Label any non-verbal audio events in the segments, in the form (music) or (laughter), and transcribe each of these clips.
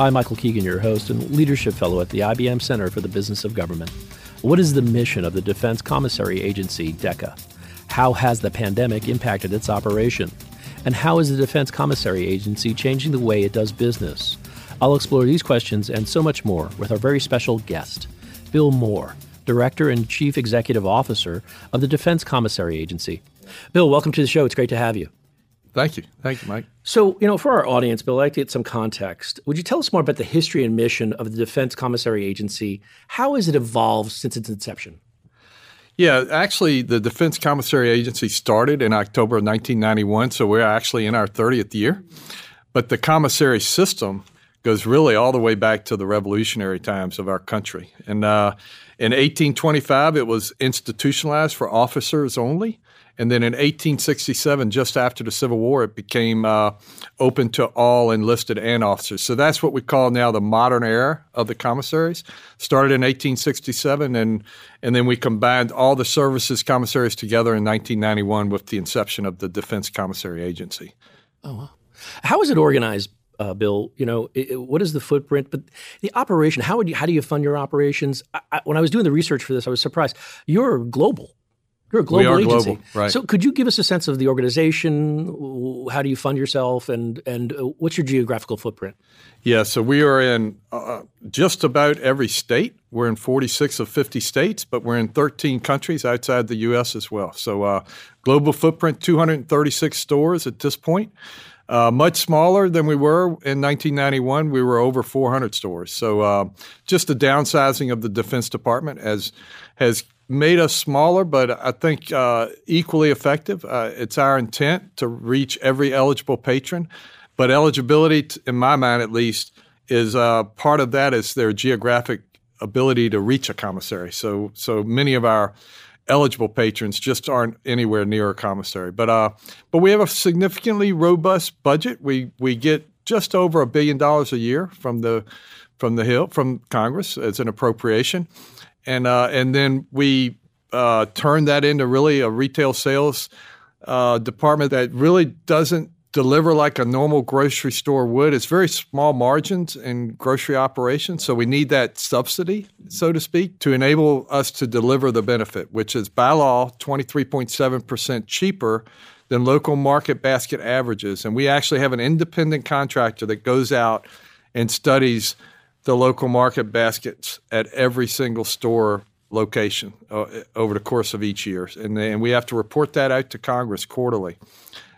I'm Michael Keegan, your host and leadership fellow at the IBM Center for the Business of Government. What is the mission of the Defense Commissary Agency, DECA? How has the pandemic impacted its operation? And how is the Defense Commissary Agency changing the way it does business? I'll explore these questions and so much more with our very special guest, Bill Moore, Director and Chief Executive Officer of the Defense Commissary Agency. Bill, welcome to the show. It's great to have you. Thank you. Thank you, Mike. So, you know, for our audience, Bill, I'd like to get some context. Would you tell us more about the history and mission of the Defense Commissary Agency? How has it evolved since its inception? Yeah, actually, the Defense Commissary Agency started in October of 1991, so we're actually in our 30th year. But the commissary system goes really all the way back to the revolutionary times of our country. And uh, in 1825, it was institutionalized for officers only. And then in 1867, just after the Civil War, it became uh, open to all enlisted and officers. So that's what we call now the modern era of the commissaries. Started in 1867, and and then we combined all the services commissaries together in 1991 with the inception of the Defense Commissary Agency. Oh, wow. How is it organized? Uh, Bill, you know, it, what is the footprint? But the operation, how would you, how do you fund your operations? I, I, when I was doing the research for this, I was surprised. You're global. You're a global we are agency. Global, right. So could you give us a sense of the organization? How do you fund yourself, and and uh, what's your geographical footprint? Yeah, so we are in uh, just about every state. We're in 46 of 50 states, but we're in 13 countries outside the U.S. as well. So uh, global footprint, 236 stores at this point. Uh, much smaller than we were in 1991. We were over 400 stores. So uh, just the downsizing of the Defense Department has has made us smaller, but I think uh, equally effective. Uh, it's our intent to reach every eligible patron, but eligibility, t- in my mind at least, is uh, part of that is their geographic ability to reach a commissary. So, so many of our eligible patrons just aren't anywhere near a commissary. But, uh, but we have a significantly robust budget. We we get just over a billion dollars a year from the from the Hill from Congress as an appropriation and uh, and then we uh, turned that into really a retail sales uh, department that really doesn't deliver like a normal grocery store would. It's very small margins in grocery operations, so we need that subsidy, so to speak, to enable us to deliver the benefit, which is by law 23.7 percent cheaper than local market basket averages. And we actually have an independent contractor that goes out and studies the local market baskets at every single store location uh, over the course of each year. And, and we have to report that out to Congress quarterly.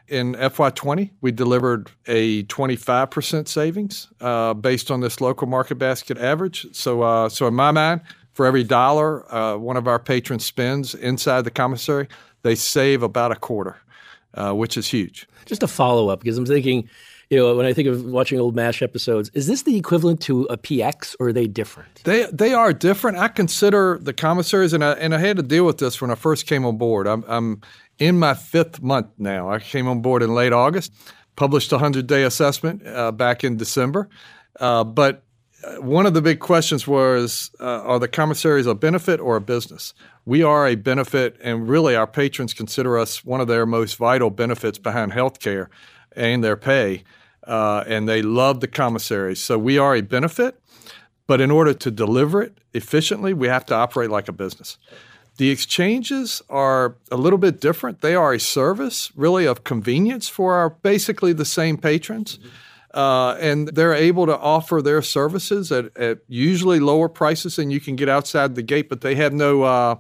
In FY20, we delivered a 25% savings uh, based on this local market basket average. So, uh, so in my mind, for every dollar uh, one of our patrons spends inside the commissary, they save about a quarter, uh, which is huge. Just a follow up, because I'm thinking – you know, when I think of watching old MASH episodes, is this the equivalent to a PX or are they different? They they are different. I consider the commissaries, and I, and I had to deal with this when I first came on board. I'm, I'm in my fifth month now. I came on board in late August, published a 100 day assessment uh, back in December. Uh, but uh, one of the big questions was uh, are the commissaries a benefit or a business? We are a benefit, and really our patrons consider us one of their most vital benefits behind healthcare and their pay uh, and they love the commissaries. So we are a benefit, but in order to deliver it efficiently, we have to operate like a business. The exchanges are a little bit different. They are a service, really, of convenience for our basically the same patrons. Uh, and they're able to offer their services at, at, usually lower prices than you can get outside the gate, but they have no uh,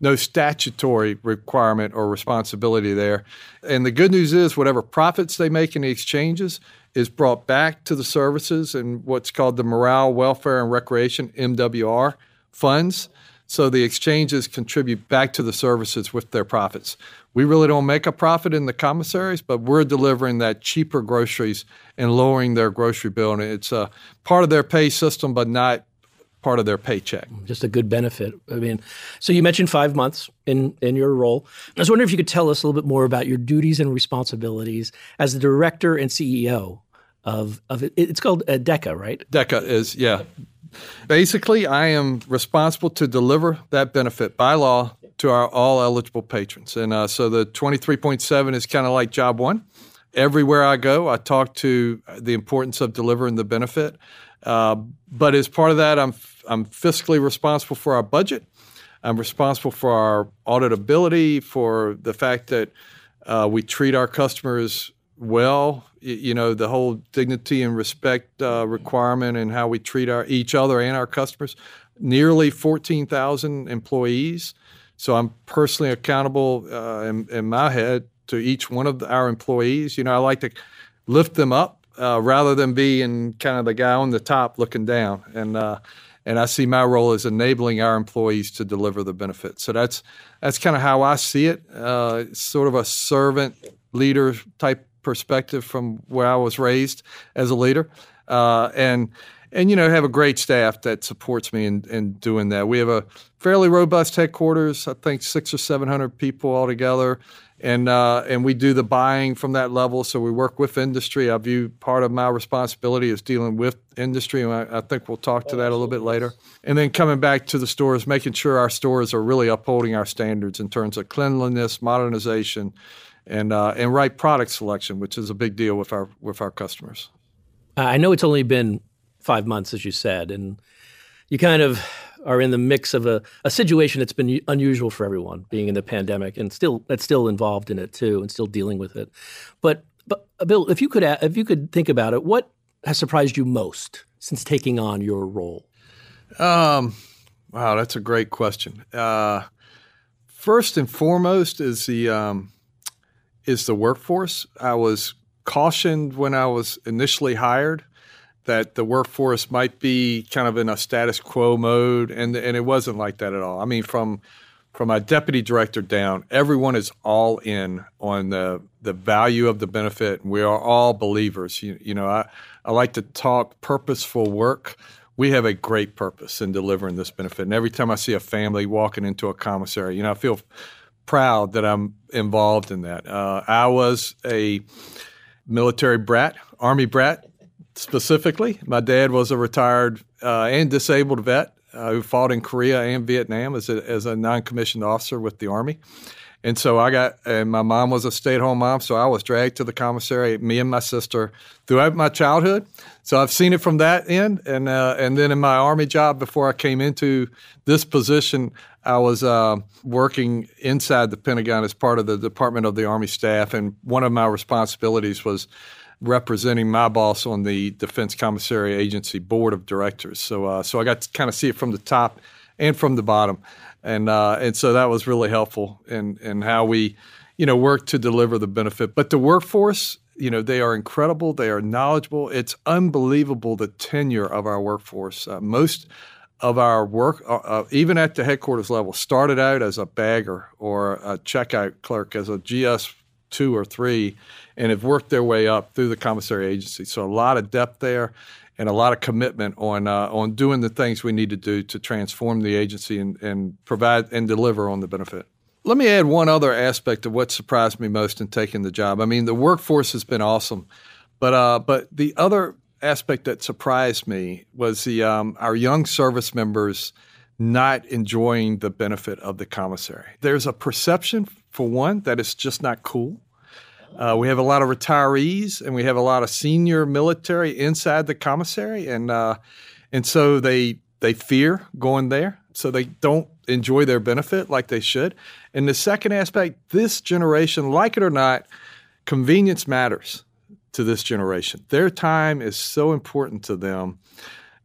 no statutory requirement or responsibility there. And the good news is, whatever profits they make in the exchanges is brought back to the services and what's called the Morale, Welfare, and Recreation (MWR) funds. So the exchanges contribute back to the services with their profits. We really don't make a profit in the commissaries, but we're delivering that cheaper groceries and lowering their grocery bill. And it's a part of their pay system, but not part of their paycheck. Just a good benefit. I mean, so you mentioned five months in in your role. I was wondering if you could tell us a little bit more about your duties and responsibilities as the director and CEO of of it. It's called uh, DECA, right? DECA is yeah. Basically, I am responsible to deliver that benefit by law to our all eligible patrons. And uh, so the 23.7 is kind of like job one. Everywhere I go, I talk to the importance of delivering the benefit. Uh, but as part of that, I'm, I'm fiscally responsible for our budget. I'm responsible for our auditability, for the fact that uh, we treat our customers well. You know, the whole dignity and respect uh, requirement and how we treat our each other and our customers. Nearly 14,000 employees. So I'm personally accountable uh, in, in, my head to each one of our employees. You know, I like to lift them up uh, rather than being kind of the guy on the top looking down. And uh, and I see my role as enabling our employees to deliver the benefits. So that's that's kind of how I see it. Uh, sort of a servant leader type perspective from where I was raised as a leader, uh, and and you know have a great staff that supports me in, in doing that. We have a fairly robust headquarters. I think six or seven hundred people altogether, and uh, and we do the buying from that level. So we work with industry. I view part of my responsibility is dealing with industry, and I, I think we'll talk to that a little bit later. And then coming back to the stores, making sure our stores are really upholding our standards in terms of cleanliness, modernization and uh, and right product selection, which is a big deal with our with our customers. I know it's only been five months, as you said, and you kind of are in the mix of a, a situation that's been unusual for everyone, being in the pandemic, and still that's still involved in it too, and still dealing with it. But but uh, Bill, if you could if you could think about it, what has surprised you most since taking on your role? Um, wow, that's a great question. Uh, first and foremost is the um, is the workforce. I was cautioned when I was initially hired that the workforce might be kind of in a status quo mode, and and it wasn't like that at all. I mean, from from my deputy director down, everyone is all in on the the value of the benefit, we are all believers. You, you know, I I like to talk purposeful work. We have a great purpose in delivering this benefit, and every time I see a family walking into a commissary, you know, I feel proud that I'm involved in that. Uh, I was a military brat, Army brat specifically. My dad was a retired uh, and disabled vet uh, who fought in Korea and Vietnam as a, as a non commissioned officer with the Army. And so I got, and my mom was a stay at home mom, so I was dragged to the commissary, me and my sister, throughout my childhood. So I've seen it from that end. And, uh, and then in my Army job before I came into this position, I was uh, working inside the Pentagon as part of the Department of the Army staff. And one of my responsibilities was representing my boss on the Defense Commissary Agency Board of Directors. So, uh, so I got to kind of see it from the top and from the bottom and uh, and so that was really helpful in in how we, you know, work to deliver the benefit. But the workforce, you know, they are incredible. They are knowledgeable. It's unbelievable the tenure of our workforce. Uh, most of our work, uh, uh even at the headquarters level, started out as a bagger or a checkout clerk, as a GS two or three, and have worked their way up through the commissary agency. So a lot of depth there and a lot of commitment on uh, on doing the things we need to do to transform the agency and, and provide and deliver on the benefit. Let me add one other aspect of what surprised me most in taking the job. I mean, the workforce has been awesome, but uh, but the other aspect that surprised me was the um, our young service members not enjoying the benefit of the commissary. There's a perception, for one, that it's just not cool. Uh, we have a lot of retirees and we have a lot of senior military inside the commissary, and uh, and so they they fear going there, so they don't enjoy their benefit like they should. And the second aspect, this generation, like it or not, convenience matters to this generation. Their time is so important to them.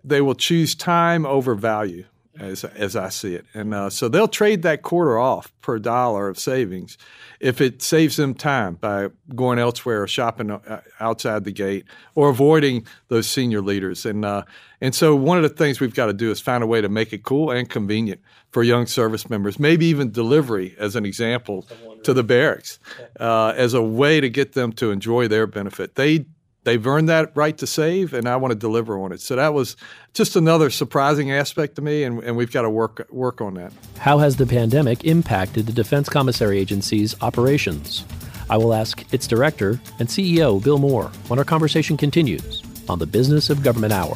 They will choose time over value, as, as I see it. And uh, so they'll trade that quarter off per dollar of savings if it saves them time by going elsewhere or shopping uh, outside the gate or avoiding those senior leaders. And, uh, and so one of the things we've got to do is find a way to make it cool and convenient for young service members, maybe even delivery as an example to the barracks uh, as a way to get them to enjoy their benefit. They they've earned that right to save, and I want to deliver on it. So that was just another surprising aspect to me, and, and we've got to work work on that. How has the pandemic impacted the Defense Commissary Agency's operations? I will ask its director and CEO, Bill Moore, when our conversation continues on the Business of Government Hour.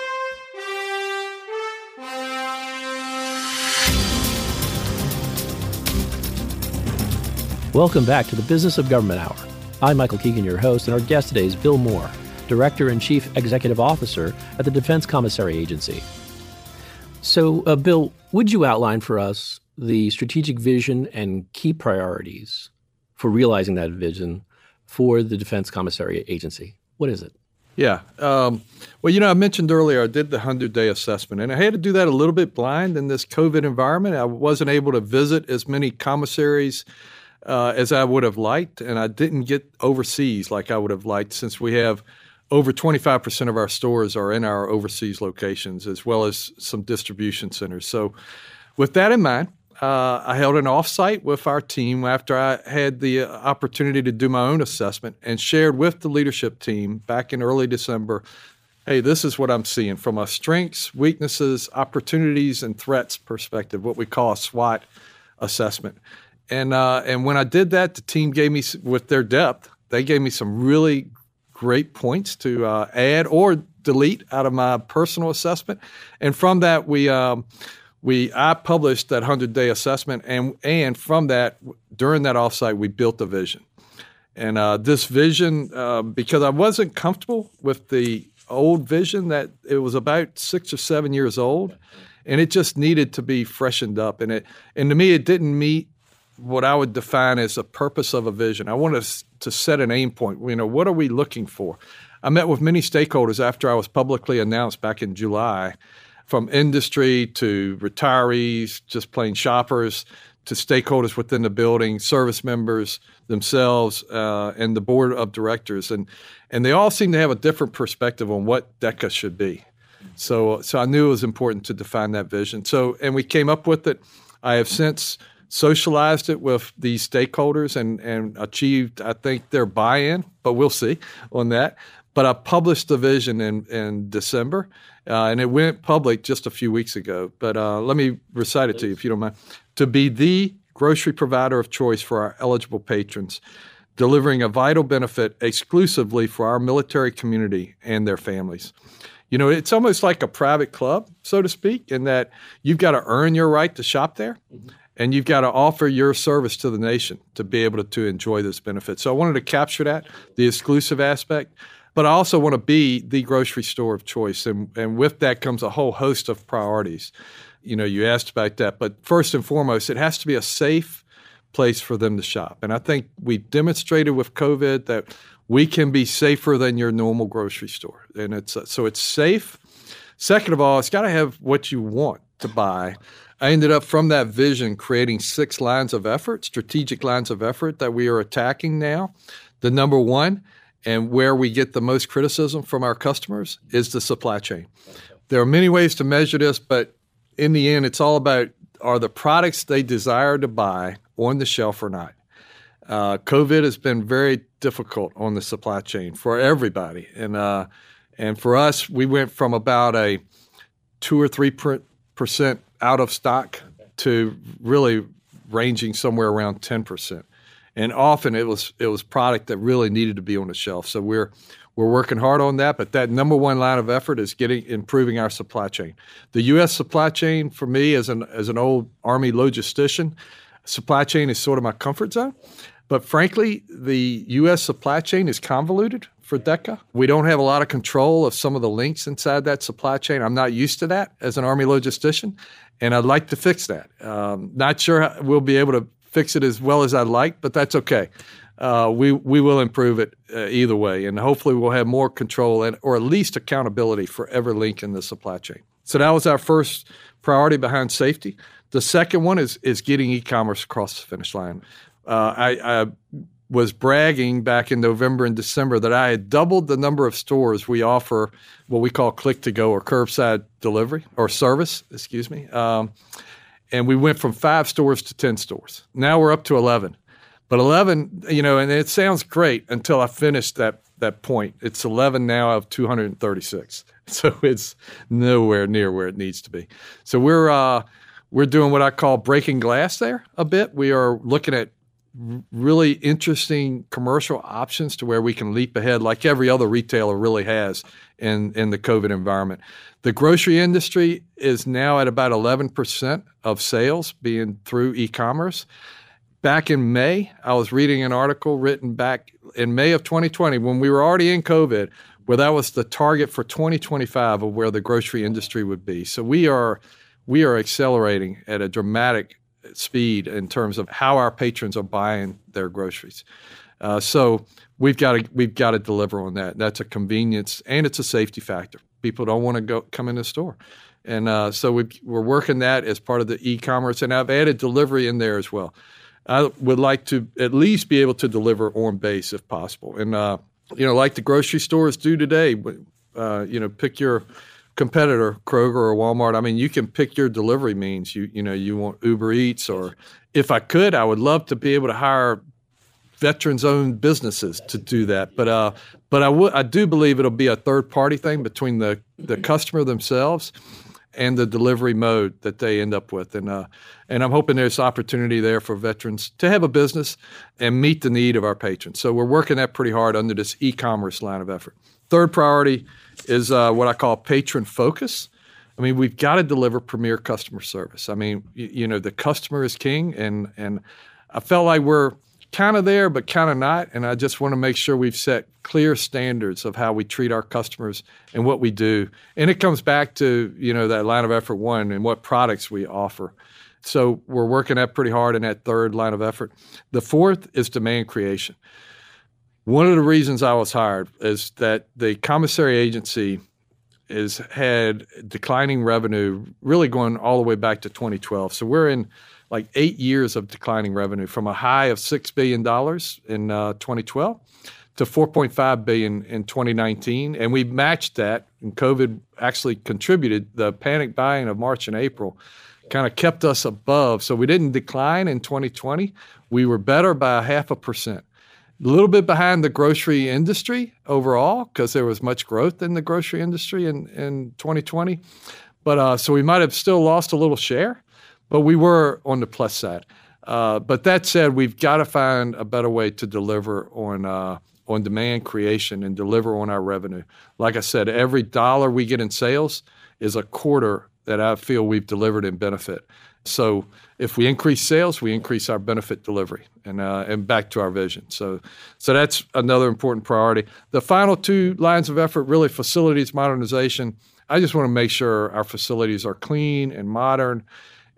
Welcome back to the Business of Government Hour. I'm Michael Keegan, your host, and our guest today is Bill Moore, Director and Chief Executive Officer at the Defense Commissary Agency. So, uh, Bill, would you outline for us the strategic vision and key priorities for realizing that vision for the Defense Commissary Agency? What is it? Yeah. Um, well, you know, I mentioned earlier I did the 100 day assessment, and I had to do that a little bit blind in this COVID environment. I wasn't able to visit as many commissaries uh, as I would have liked, and I didn't get overseas like I would have liked since we have over 25% of our stores are in our overseas locations as well as some distribution centers. So, with that in mind, uh, I held an offsite with our team after I had the opportunity to do my own assessment and shared with the leadership team back in early December hey, this is what I'm seeing from a strengths, weaknesses, opportunities, and threats perspective, what we call a SWOT assessment. And uh, and when I did that, the team gave me with their depth, they gave me some really great points to uh, add or delete out of my personal assessment. And from that, we um, we I published that hundred day assessment, and and from that, during that offsite, we built a vision. And uh, this vision, uh, because I wasn't comfortable with the old vision, that it was about six or seven years old, and it just needed to be freshened up. And it and to me, it didn't meet what I would define as a purpose of a vision. I want us to set an aim point. You know, what are we looking for? I met with many stakeholders after I was publicly announced back in July, from industry to retirees, just plain shoppers, to stakeholders within the building, service members themselves, uh, and the board of directors, and and they all seem to have a different perspective on what DECA should be. So, so I knew it was important to define that vision. So, and we came up with it. I have since socialized it with these stakeholders and, and achieved, I think, their buy in, but we'll see on that. But I published the vision in, in December, uh, and it went public just a few weeks ago. But uh, let me recite it to you, if you don't mind. To be the grocery provider of choice for our eligible patrons, delivering a vital benefit exclusively for our military community and their families. You know, it's almost like a private club, so to speak, in that you've got to earn your right to shop there. Mm-hmm and you've got to offer your service to the nation to be able to, to enjoy this benefit. So I wanted to capture that, the exclusive aspect, but I also want to be the grocery store of choice. And, and with that comes a whole host of priorities. You know, you asked about that, but first and foremost, it has to be a safe place for them to shop. And I think we demonstrated with COVID that we can be safer than your normal grocery store. And it's so it's safe. Second of all, it's got to have what you want to buy I ended up from that vision creating six lines of effort, strategic lines of effort that we are attacking now. The number one, and where we get the most criticism from our customers, is the supply chain. There are many ways to measure this, but in the end, it's all about are the products they desire to buy on the shelf or not. Uh, COVID has been very difficult on the supply chain for everybody, and uh, and for us, we went from about a two or three percent out of stock to really ranging somewhere around ten percent, and often it was it was product that really needed to be on the shelf. So we're we're working hard on that, but that number one line of effort is getting improving our supply chain. The U.S. supply chain, for me as an as an old Army logistician, supply chain is sort of my comfort zone. But frankly, the U.S. supply chain is convoluted for DECA. We don't have a lot of control of some of the links inside that supply chain. I'm not used to that as an Army logistician, and I'd like to fix that. Um, not sure we'll be able to fix it as well as I'd like, but that's okay. Uh, we we will improve it uh, either way, and hopefully we'll have more control and or at least accountability for every link in the supply chain. So that was our first priority behind safety. The second one is is getting e-commerce across the finish line. Uh, I, I, was bragging back in November and December that I had doubled the number of stores we offer what we call click to go or curbside delivery or service, excuse me. Um, and we went from five stores to 10 stores. Now we're up to 11. But 11, you know, and it sounds great until I finished that, that point. It's 11 now of 236. (laughs) So it's nowhere near where it needs to be. So we're, uh, we're doing what I call breaking glass there a bit. We are looking at really interesting commercial options to where we can leap ahead like every other retailer really has in, in the COVID environment. The grocery industry is now at about 11% of sales being through e commerce. Back in May, I was reading an article written back in May of 2020 when we were already in COVID, where that was the target for 2025 of where the grocery industry would be. So we are we are accelerating at a dramatic speed in terms of how our patrons are buying their groceries. Uh, so we've got to we've got to deliver on that. That's a convenience and it's a safety factor. People don't want to go come in the store, and uh, so we are working that as part of the e-commerce. And I've added delivery in there as well. I would like to at least be able to deliver on base if possible, and uh, you know, like the grocery stores do today. Uh, you know, pick your competitor, Kroger or Walmart, I mean, you can pick your delivery means. You you know, you want Uber Eats, or if I could, I would love to be able to hire veterans-owned businesses to do that. But uh, but I would I do believe it'll be a third-party thing between the the customer themselves and the delivery mode that they end up with. And uh, and I'm hoping there's opportunity there for veterans to have a business and meet the need of our patrons. So we're working that pretty hard under this e-commerce line of effort. Third priority is uh, what I call patron focus. I mean, we've got to deliver premier customer service. I mean, you, you know, the customer is king, and and I felt like we're kind of there, but kind of not. And I just want to make sure we've set clear standards of how we treat our customers and what we do. And it comes back to you know that line of effort one and what products we offer. So we're working at pretty hard in that third line of effort. The fourth is demand creation. One of the reasons I was hired is that the commissary agency has had declining revenue really going all the way back to 2012. So we're in like eight years of declining revenue from a high of $6 billion in uh, 2012 to 4.5 billion in 2019 and we matched that and covid actually contributed. The panic buying of march and april kind of kept us above. So we didn't decline in 2020 we were better by a half a percent a little bit behind the grocery industry overall because there was much growth in the grocery industry in, in 2020. But uh, so we might have still lost a little share, but we were on the plus side. Uh, but that said, we've got to find a better way to deliver on uh, on demand creation and deliver on our revenue. Like I said, every dollar we get in sales is a quarter that I feel we've delivered in benefit. So if we increase sales, we increase our benefit delivery and uh, and back to our vision. So so that's another important priority. The final two lines of effort really facilities modernization. I just want to make sure our facilities are clean and modern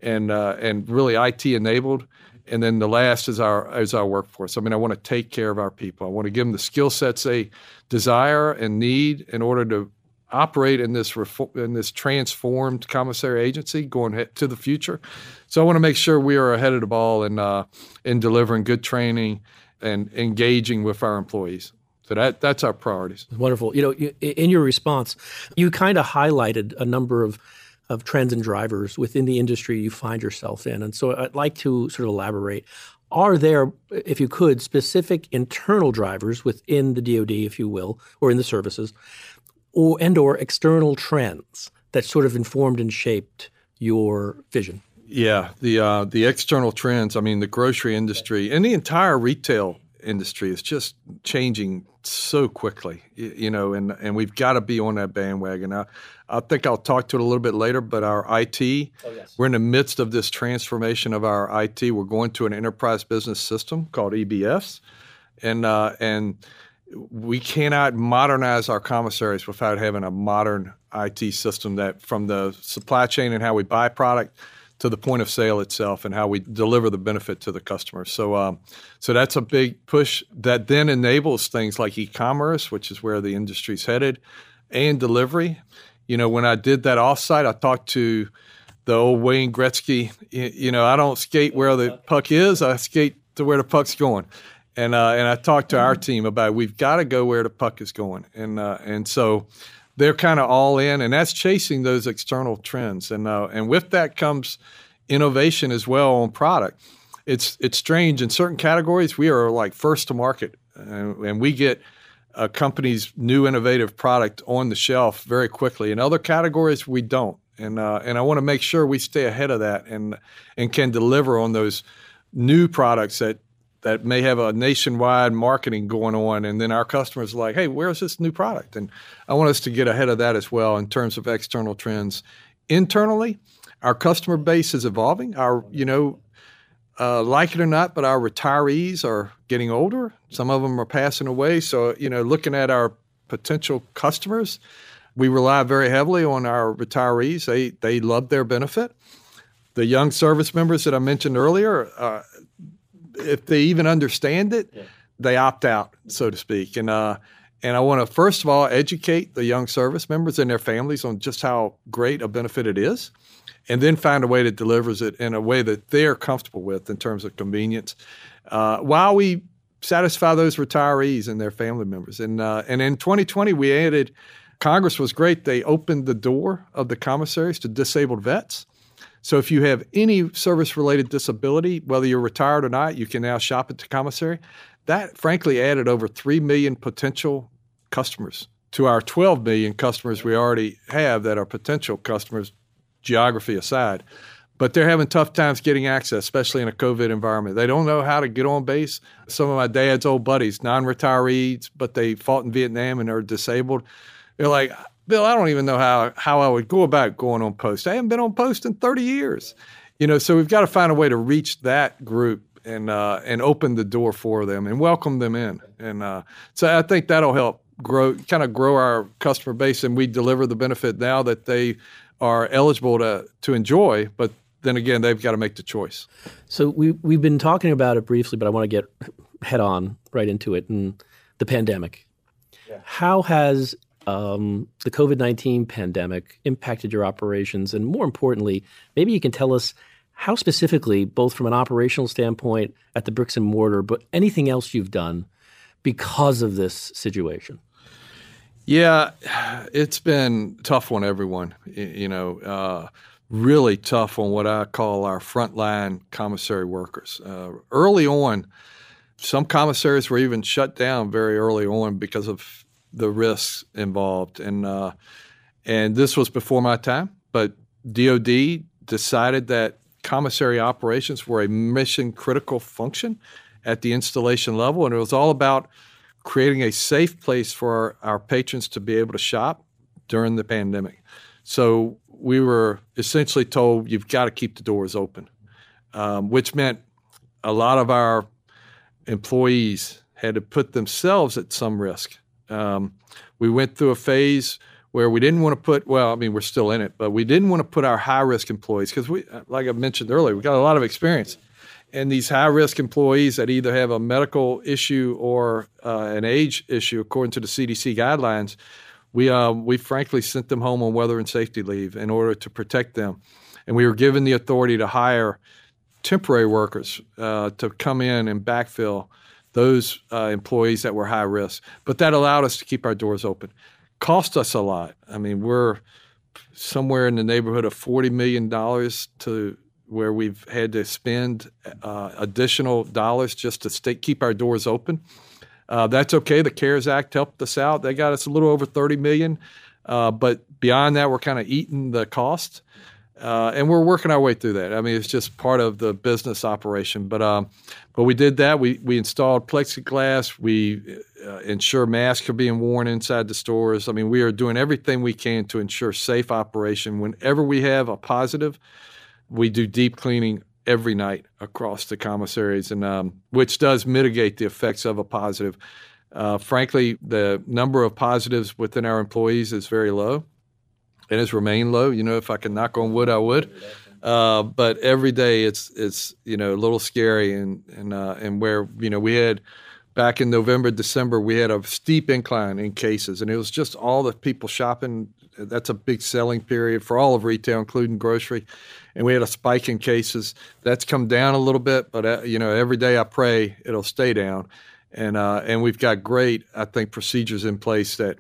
and uh, and really IT enabled. And then the last is our is our workforce. I mean, I want to take care of our people. I want to give them the skill sets they desire and need in order to operate in this in this transformed commissary agency going to the future. So I want to make sure we are ahead of the ball in uh, in delivering good training and engaging with our employees. So that that's our priorities. Wonderful. You know, in your response, you kind of highlighted a number of of trends and drivers within the industry you find yourself in, and so I'd like to sort of elaborate. Are there, if you could, specific internal drivers within the DoD, if you will, or in the services, or and or external trends that sort of informed and shaped your vision? Yeah, the uh, the external trends. I mean, the grocery industry and the entire retail industry is just changing so quickly, you know, and, and we've got to be on that bandwagon. I, I think I'll talk to it a little bit later, but our IT, oh, yes. we're in the midst of this transformation of our IT. We're going to an enterprise business system called EBS, and uh, and we cannot modernize our commissaries without having a modern IT system that from the supply chain and how we buy product to the point of sale itself and how we deliver the benefit to the customer. So, um, so that's a big push that then enables things like e-commerce, which is where the industry's headed, and delivery. You know, when I did that offsite, I talked to the old Wayne Gretzky. You know, I don't skate where the puck is; I skate to where the puck's going. And uh, and I talked to our team about we've got to go where the puck is going, and uh, and so they're kind of all in, and that's chasing those external trends. And uh, and with that comes innovation as well on product. It's it's strange in certain categories we are like first to market, and we get a company's new innovative product on the shelf very quickly. In other categories, we don't, and uh, and I want to make sure we stay ahead of that and and can deliver on those new products that that may have a nationwide marketing going on, and then our customers are like, "Hey, where's this new product?" And I want us to get ahead of that as well in terms of external trends. Internally, our customer base is evolving. Our, you know, uh, like it or not, but our retirees are getting older. Some of them are passing away. So, you know, looking at our potential customers, we rely very heavily on our retirees. They they love their benefit. The young service members that I mentioned earlier, uh, if they even understand it, yeah. they opt out, so to speak. And uh, and I want to first of all educate the young service members and their families on just how great a benefit it is, and then find a way that delivers it in a way that they're comfortable with in terms of convenience, uh, while we satisfy those retirees and their family members. And uh, and in 2020 we added. Congress was great. They opened the door of the commissaries to disabled vets. So if you have any service related disability, whether you're retired or not, you can now shop at the commissary. That frankly added over 3 million potential customers to our 12 million customers we already have that are potential customers, geography aside. But they're having tough times getting access, especially in a COVID environment. They don't know how to get on base. Some of my dad's old buddies, non retirees, but they fought in Vietnam and are disabled. They're like, Bill, I don't even know how, how I would go about going on post. I haven't been on post in 30 years. You know, so we've got to find a way to reach that group and uh, and open the door for them and welcome them in. And uh, so I think that'll help grow, kind of grow our customer base, and we deliver the benefit now that they are eligible to to enjoy. But then again, they've got to make the choice. So we we've been talking about it briefly, but I want to get head on right into it. And the pandemic. Yeah. How has um, the COVID 19 pandemic impacted your operations? And more importantly, maybe you can tell us how specifically, both from an operational standpoint at the bricks and mortar, but anything else you've done because of this situation? Yeah, it's been tough on everyone. You know, uh, really tough on what I call our frontline commissary workers. Uh, early on, some commissaries were even shut down very early on because of the risks involved. And uh, and this was before my time, but DoD decided that commissary operations were a mission critical function at the installation level, and it was all about creating a safe place for our, our patrons to be able to shop during the pandemic. So we were essentially told you've got to keep the doors open, um, which meant a lot of our employees had to put themselves at some risk um, we went through a phase where we didn't want to put well i mean we're still in it but we didn't want to put our high risk employees because we like i mentioned earlier we got a lot of experience. And these high risk employees that either have a medical issue or uh, an age issue according to the cdc guidelines we uh, we frankly sent them home on weather and safety leave in order to protect them, and we were given the authority to hire temporary workers uh, to come in and backfill those uh, employees that were high risk. But that allowed us to keep our doors open. Cost us a lot. I mean, we're somewhere in the neighborhood of forty million dollars to where we've had to spend uh, additional dollars just to stay, keep our doors open. Uh, that's okay. The CARES Act helped us out. They got us a little over 30 million. Uh, but beyond that, we're kind of eating the cost. Uh, and we're working our way through that. I mean, it's just part of the business operation. But um, but we did that. We we installed plexiglass. We uh, ensure masks are being worn inside the stores. I mean, we are doing everything we can to ensure safe operation. Whenever we have a positive, we do deep cleaning every night across the commissaries, and um, which does mitigate the effects of a positive. Uh, frankly, the number of positives within our employees is very low, and has remained low. You know, if I can knock on wood, I would. Uh, but every day, it's it's you know a little scary, and and uh, and where you know we had back in November, December, we had a steep incline in cases, and it was just all the people shopping. That's a big selling period for all of retail, including grocery and we had a spike in cases. That's come down a little bit, but uh, you know, every day I pray it'll stay down, and uh, and we've got great, I think, procedures in place that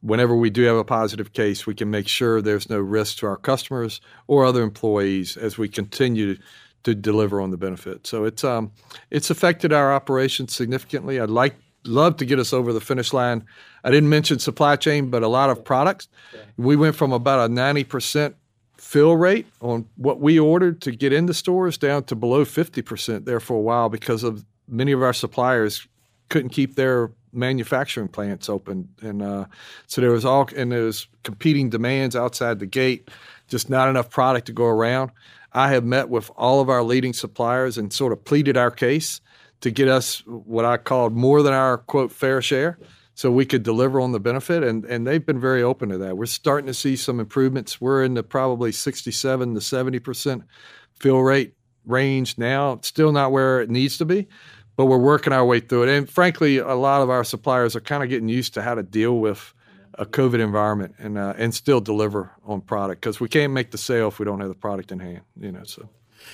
whenever we do have a positive case, we can make sure there's no risk to our customers or other employees as we continue to deliver on the benefit. So it's um it's affected our operations significantly. I'd like love to get us over the finish line. I didn't mention supply chain, but a lot of products. We went from about a 90% fill rate on what we ordered to get into stores down to below 50% there for a while because of many of our suppliers couldn't keep their manufacturing plants open. And uh, so there was all and there was competing demands outside the gate just not enough product to go around. I have met with all of our leading suppliers and sort of pleaded our case to get us what i called more than our quote fair share so we could deliver on the benefit. And and they've been very open to that. We're starting to see some improvements. We're in the probably 67 to 70 percent fill rate range now. Still not where it needs to be but we're working our way through it and frankly a lot of our suppliers are kind of getting used to how to deal with a covid environment and uh, and still deliver on product because we can't make the sale if we don't have the product in hand you know so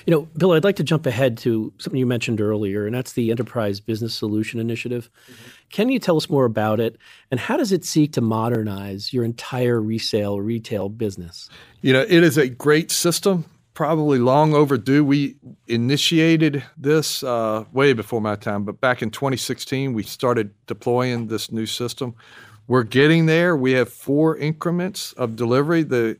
you know, Bill, I'd like to jump ahead to something you mentioned earlier, and that's the Enterprise Business Solution Initiative. Mm-hmm. Can you tell us more about it, and how does it seek to modernize your entire resale retail business? You know, it is a great system, probably long overdue. We initiated this uh, way before my time, but back in 2016, we started deploying this new system. We're getting there. We have four increments of delivery. The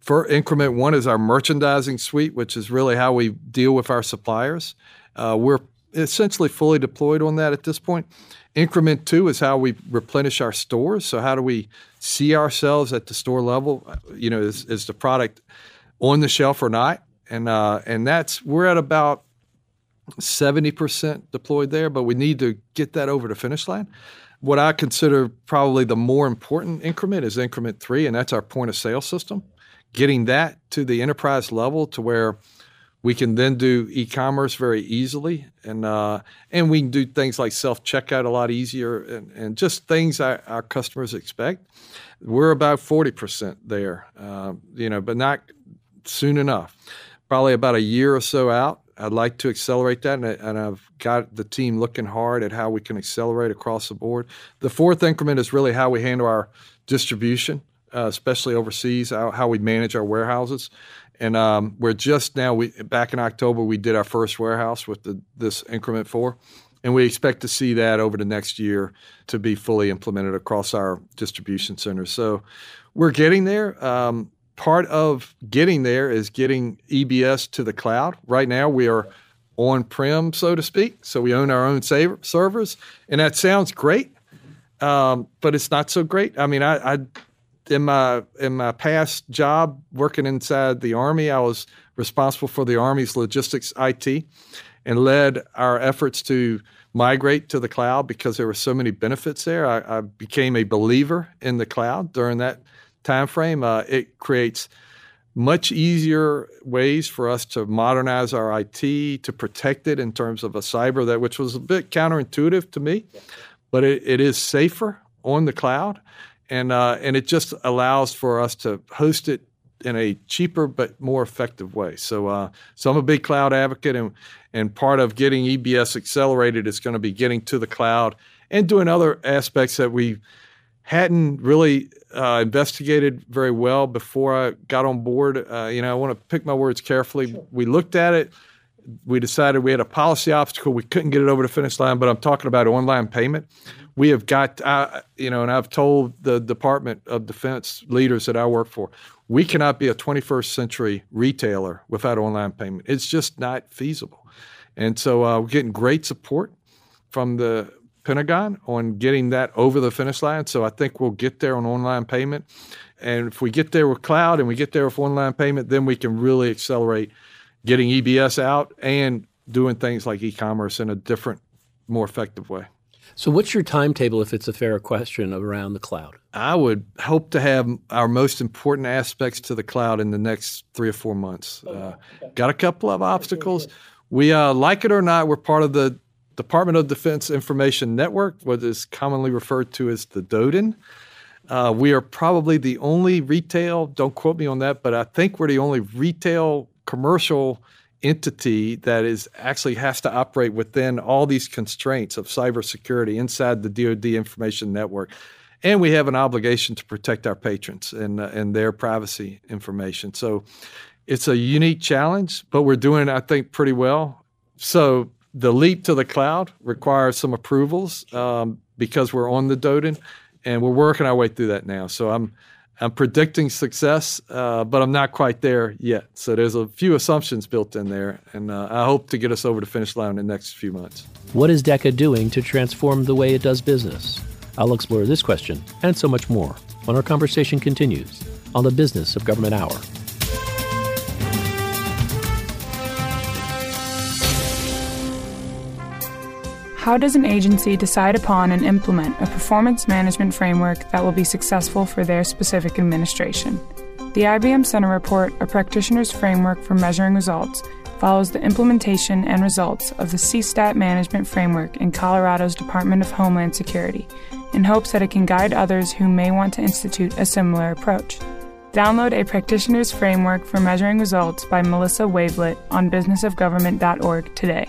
for increment one is our merchandising suite, which is really how we deal with our suppliers. Uh, we're essentially fully deployed on that at this point. Increment two is how we replenish our stores. So how do we see ourselves at the store level? You know, is, is the product on the shelf or not? And uh, and that's we're at about seventy percent deployed there, but we need to get that over the finish line. What I consider probably the more important increment is increment three, and that's our point of sale system getting that to the enterprise level to where we can then do e-commerce very easily, and uh, and we can do things like self checkout a lot easier, and, and just things our, our customers expect. We're about forty percent there, uh, you know, but not soon enough. Probably about a year or so out. I'd like to accelerate that, and, and I've got the team looking hard at how we can accelerate across the board. The fourth increment is really how we handle our distribution uh, especially overseas, how, how, we manage our warehouses. And um, we're just now, we back in October, we did our first warehouse with the, this increment four. And we expect to see that over the next year to be fully implemented across our distribution centers. So we're getting there. Um, part of getting there is getting EBS to the cloud. Right now, we are on prem, so to speak. So we own our own servers. And that sounds great, um, but it's not so great. I mean, I, I in my in my past job working inside the army, I was responsible for the army's logistics IT and led our efforts to migrate to the cloud because there were so many benefits there. I, I became a believer in the cloud during that time frame. Uh, it creates much easier ways for us to modernize our IT, to protect it in terms of a cyber that which was a bit counterintuitive to me, but it, it is safer on the cloud and uh, and it just allows for us to host it in a cheaper but more effective way. So, uh, so I'm a big cloud advocate, and and part of getting EBS accelerated is going to be getting to the cloud and doing other aspects that we hadn't really uh, investigated very well before I got on board. Uh, you know, I want to pick my words carefully. Sure. We looked at it. We decided we had a policy obstacle. We couldn't get it over the finish line, but I'm talking about online payment. We have got, uh, you know, and I've told the Department of Defense leaders that I work for, we cannot be a 21st century retailer without online payment. It's just not feasible. And so uh, we're getting great support from the Pentagon on getting that over the finish line. So I think we'll get there on online payment. And if we get there with cloud and we get there with online payment, then we can really accelerate getting EBS out and doing things like e commerce in a different, more effective way. So, what's your timetable, if it's a fair question, around the cloud? I would hope to have our most important aspects to the cloud in the next three or four months. Uh, got a couple of obstacles. We uh, like it or not, we're part of the Department of Defense Information Network, what is commonly referred to as the DoDIN. Uh, we are probably the only retail, don't quote me on that, but I think we're the only retail commercial entity that is actually has to operate within all these constraints of cybersecurity inside the DoD information network. And we have an obligation to protect our patrons and, uh, and their privacy information. So it's a unique challenge, but we're doing, I think, pretty well. So the leap to the cloud requires some approvals um, because we're on the DoDIN, and we're working our way through that now. So I'm I'm predicting success, uh, but I'm not quite there yet. So there's a few assumptions built in there, and uh, I hope to get us over the finish line in the next few months. What is DECA doing to transform the way it does business? I'll explore this question and so much more when our conversation continues on the Business of Government Hour. How does an agency decide upon and implement a performance management framework that will be successful for their specific administration? The IBM Center Report, a practitioner's framework for measuring results, follows the implementation and results of the CSTAT management framework in Colorado's Department of Homeland Security in hopes that it can guide others who may want to institute a similar approach. Download a practitioner's framework for measuring results by Melissa Wavelet on businessofgovernment.org today.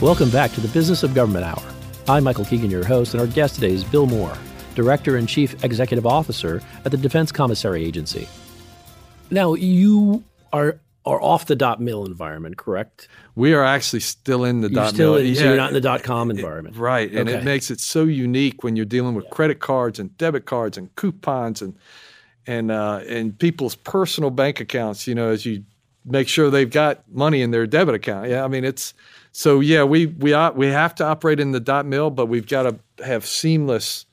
Welcome back to the Business of Government Hour. I'm Michael Keegan, your host, and our guest today is Bill Moore, Director and Chief Executive Officer at the Defense Commissary Agency. Now, you are are off the dot mil environment, correct? We are actually still in the you're dot still mil. In, yeah, so you're not in the dot com environment, it, right? And okay. it makes it so unique when you're dealing with credit cards and debit cards and coupons and and uh, and people's personal bank accounts. You know, as you make sure they've got money in their debit account. Yeah, I mean it's so yeah, we we we have to operate in the dot mil, but we've got to have seamless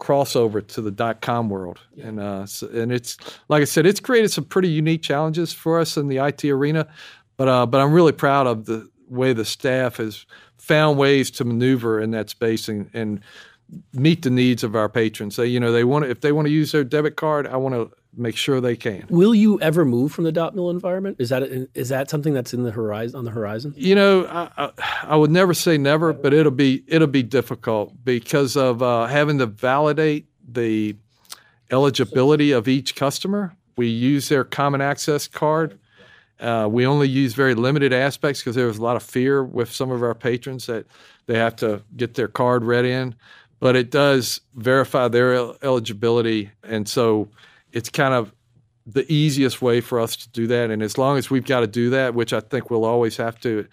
crossover to the dot com world. Yeah. And uh, so, and it's like I said, it's created some pretty unique challenges for us in the IT arena. But uh, but I'm really proud of the way the staff has found ways to maneuver in that space and, and meet the needs of our patrons. They you know they want if they want to use their debit card, I want to make sure they can. Will you ever move from the dot mil environment? Is that is that something that's in the horizon on the horizon? You know, I, I, I would never say never, but it'll be it'll be difficult because of uh, having to validate the eligibility of each customer. We use their common access card. Uh, we only use very limited aspects because there was a lot of fear with some of our patrons that they have to get their card read in. But it does verify their eligibility, and so it's kind of the easiest way for us to do that. And as long as we've got to do that, which I think we'll always have to,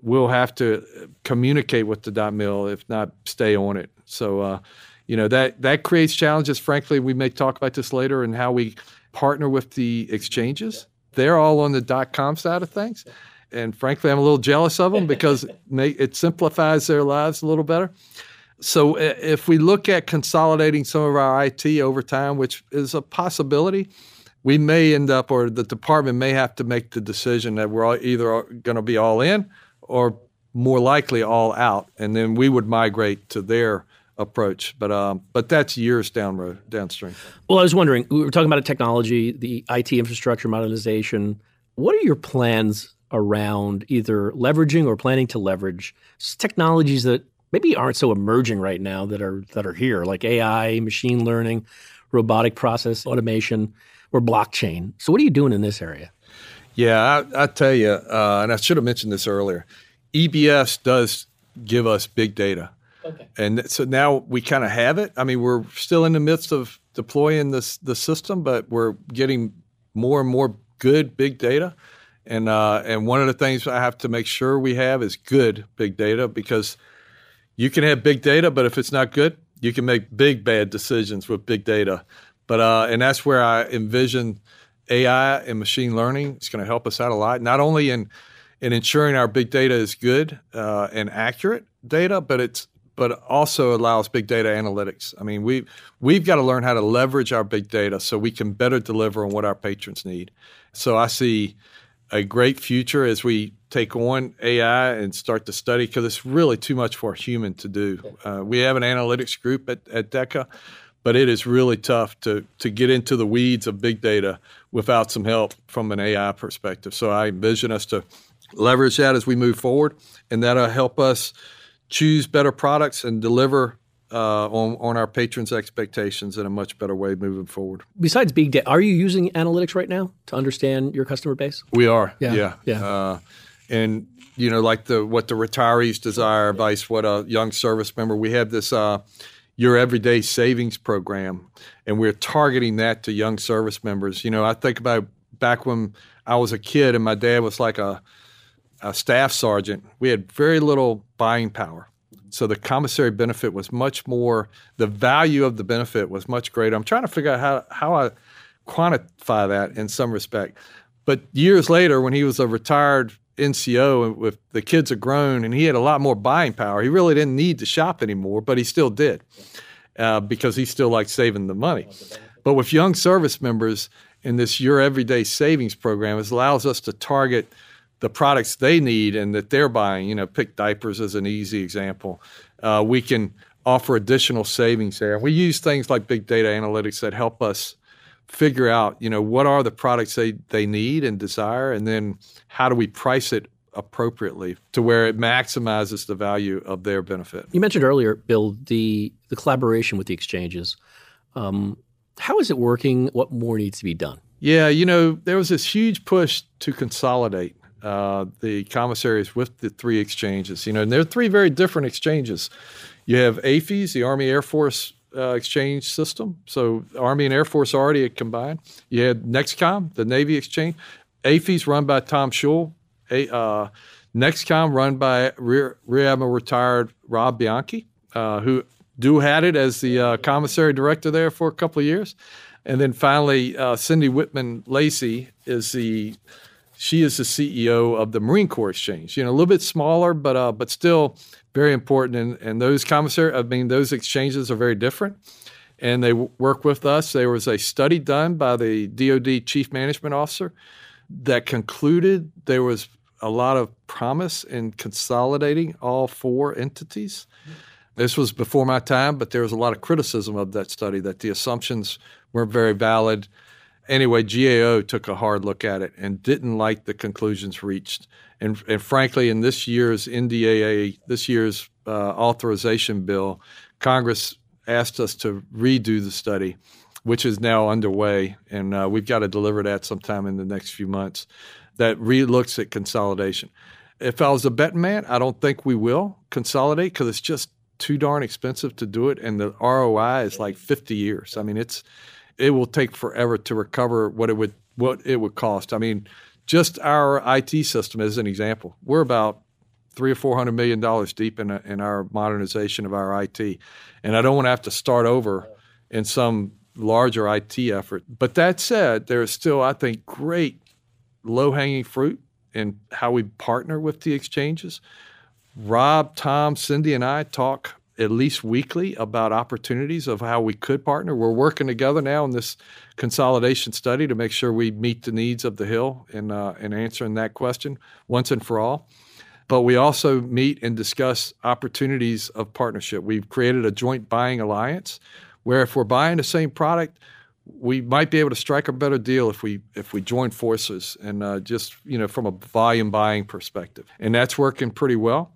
we'll have to communicate with the dot mil, if not stay on it. So, uh, you know, that, that creates challenges. Frankly, we may talk about this later and how we partner with the exchanges. They're all on the dot com side of things. And frankly, I'm a little jealous of them because (laughs) it simplifies their lives a little better. So if we look at consolidating some of our IT over time, which is a possibility, we may end up, or the department may have to make the decision that we're either going to be all in or more likely all out, and then we would migrate to their approach. But um, but that's years down road downstream. Well, I was wondering, we were talking about a technology, the IT infrastructure modernization. What are your plans around either leveraging or planning to leverage technologies that maybe aren't so emerging right now that are that are here, like AI, machine learning, robotic process automation, or blockchain? So, what are you doing in this area? Yeah, I, I tell you, uh, and I should have mentioned this earlier. EBS does give us big data. Okay. And so now we kind of have it. I mean, we're still in the midst of deploying this the system, but we're getting more and more good big data. And uh, and one of the things I have to make sure we have is good big data because you can have big data, but if it's not good, you can make big bad decisions with big data. But uh, and that's where I envision AI and machine learning is going to help us out a lot, not only in in ensuring our big data is good uh, and accurate data, but it's but also allows big data analytics. I mean, we we've got to learn how to leverage our big data so we can better deliver on what our patrons need. So I see a great future as we take on AI and start to study because it's really too much for a human to do. Uh, we have an analytics group at, at DECA, but it is really tough to to get into the weeds of big data without some help from an AI perspective. So I envision us to leverage that as we move forward, and that'll help us choose better products and deliver uh, on, on our patrons' expectations in a much better way moving forward. Besides big data, are you using analytics right now to understand your customer base? We are. Yeah. Yeah. yeah. Uh, and you know, like the what the retirees desire, vice what a young service member. We have this uh, your everyday savings program, and we're targeting that to young service members. You know, I think about back when I was a kid and my dad was like a a staff sergeant, we had very little buying power. So the commissary benefit was much more, the value of the benefit was much greater. I'm trying to figure out how, how I quantify that in some respect. But years later, when he was a retired NCO with the kids are grown and he had a lot more buying power, he really didn't need to shop anymore, but he still did uh, because he still liked saving the money. But with young service members in this Your Everyday Savings program, it allows us to target – the products they need and that they're buying. You know, pick diapers as an easy example. Uh, we can offer additional savings there. We use things like big data analytics that help us figure out, you know, what are the products they, they need and desire, and then how do we price it appropriately to where it maximizes the value of their benefit. You mentioned earlier, Bill, the the collaboration with the exchanges. Um, how is it working? What more needs to be done? Yeah, you know, there was this huge push to consolidate uh, the commissaries with the three exchanges. You know, and they're three very different exchanges. You have AAFES, the Army Air Force uh, exchange system. So Army and Air Force already combined. You had NEXCOM, the Navy exchange. AAFES run by Tom Shull. A, uh, NEXCOM run by Rear, Rear Admiral retired Rob Bianchi, uh, who do had it as the uh, commissary director there for a couple of years. And then finally, uh, Cindy Whitman Lacey is the she is the CEO of the Marine Corps Exchange. You know, a little bit smaller, but uh, but still very important. And, and those commissary, I mean, those exchanges are very different. And they w- work with us. There was a study done by the DoD Chief Management Officer that concluded there was a lot of promise in consolidating all four entities. This was before my time, but there was a lot of criticism of that study that the assumptions weren't very valid anyway, GAO took a hard look at it and didn't like the conclusions reached. And, and frankly, in this year's NDAA, this year's uh, authorization bill, Congress asked us to redo the study, which is now underway, and uh, we've got to deliver that sometime in the next few months. That re-looks at consolidation. If I was a betting man, I don't think we will consolidate because it's just too darn expensive to do it, and the ROI is like 50 years. I mean, it's it will take forever to recover what it would what it would cost. I mean, just our IT system as an example, we're about three or four hundred million dollars deep in, a, in our modernization of our IT, and I don't want to have to start over in some larger IT effort. But that said, there is still, I think, great low hanging fruit in how we partner with the exchanges. Rob, Tom, Cindy, and I talk at least weekly about opportunities of how we could partner. We're working together now in this consolidation study to make sure we meet the needs of the Hill in, uh, in answering that question once and for all. But we also meet and discuss opportunities of partnership. We've created a joint buying alliance where if we're buying the same product, we might be able to strike a better deal if we if we join forces and uh, just you know from a volume buying perspective, and that's working pretty well.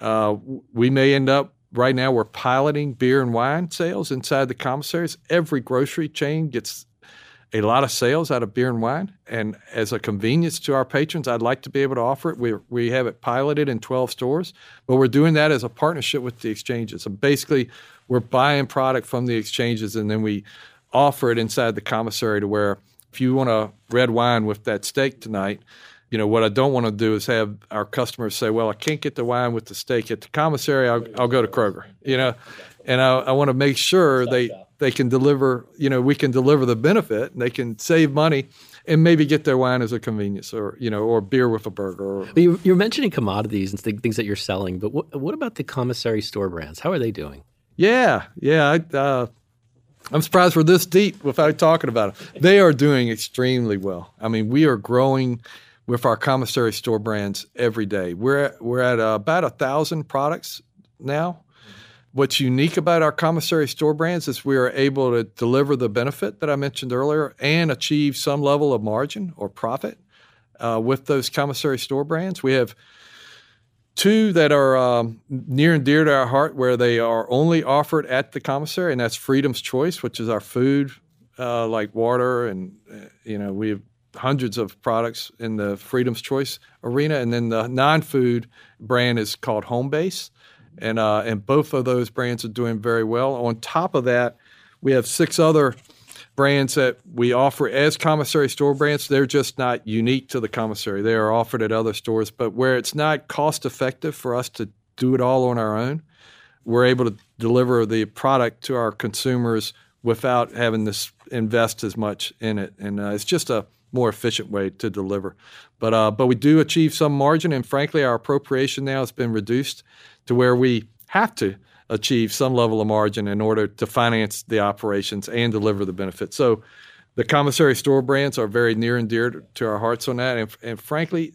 Uh, we may end up right now we're piloting beer and wine sales inside the commissaries. Every grocery chain gets a lot of sales out of beer and wine. And as a convenience to our patrons, I'd like to be able to offer it. We, we have it piloted in 12 stores, but we're doing that as a partnership with the exchanges. So basically, we're buying product from the exchanges and then we offer it inside the commissary to where if you want a red wine with that steak tonight, you know, what I don't want to do is have our customers say, well, I can't get the wine with the steak at the commissary. I'll, I'll go to Kroger, you know, and I, I want to make sure they, they can deliver, you know, we can deliver the benefit and they can save money and maybe get their wine as a convenience or, you know, or beer with a burger. Or, you, are mentioning commodities and things that you're selling, but what, what about the commissary store brands? How are they doing? Yeah, yeah. I, uh, I'm surprised we're this deep without talking about them. They are doing extremely well. I mean, we are growing with our commissary store brands every day. We're at, we're at uh, about a thousand products now. What's unique about our commissary store brands is we are able to deliver the benefit that I mentioned earlier and achieve some level of margin or profit uh, with those commissary store brands. We have two that are um, near and dear to our heart where they are only offered at the commissary, and that's Freedom's Choice, which is our food uh, like water and uh, you know we have hundreds of products in the Freedom's Choice arena, and then the non-food brand is called Home Base, and uh, and both of those brands are doing very well. On top of that, we have six other brands that we offer as commissary store brands. They're just not unique to the commissary. They are offered at other stores, but where it's not cost effective for us to do it all on our own, we're able to deliver the product to our consumers without having to invest as much in it, and uh, it's just a more efficient way to deliver. But uh, but we do achieve some margin, and frankly, our appropriation now has been reduced to where we have to achieve some level of margin in order to finance the operations and deliver the benefits. So the commissary store brands are very near and dear to our hearts on that, and, and frankly.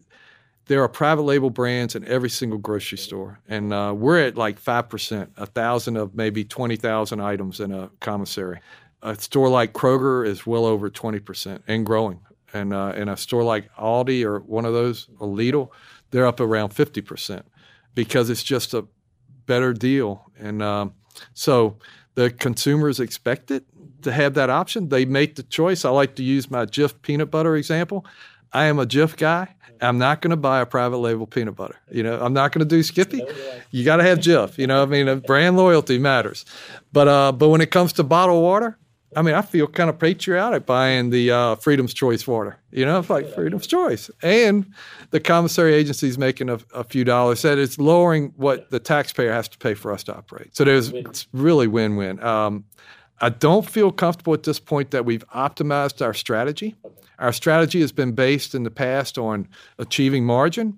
There are private label brands in every single grocery store, and uh, we're at like five percent, a thousand of maybe twenty thousand items in a commissary. A store like Kroger is well over twenty percent and growing and uh, in a store like Aldi or one of those, or Lidl, they're up around fifty percent because it's just a better deal. And um, so the consumers expect it to have that option. They make the choice. I like to use my Jif peanut butter example. I am a Jif guy. I'm not going to buy a private label peanut butter. You know, I'm not going to do Skippy. You got to have Jif. You know, I mean, brand loyalty matters. But uh, but when it comes to bottled water, I mean, I feel kind of patriotic buying the uh, Freedom's Choice water. You know, it's like Freedom's Choice, and the commissary agency is making a, a, few dollars. That it's lowering what the taxpayer has to pay for us to operate. So there's it's really win-win. Um, I don't feel comfortable at this point that we've optimized our strategy. Our strategy has been based in the past on achieving margin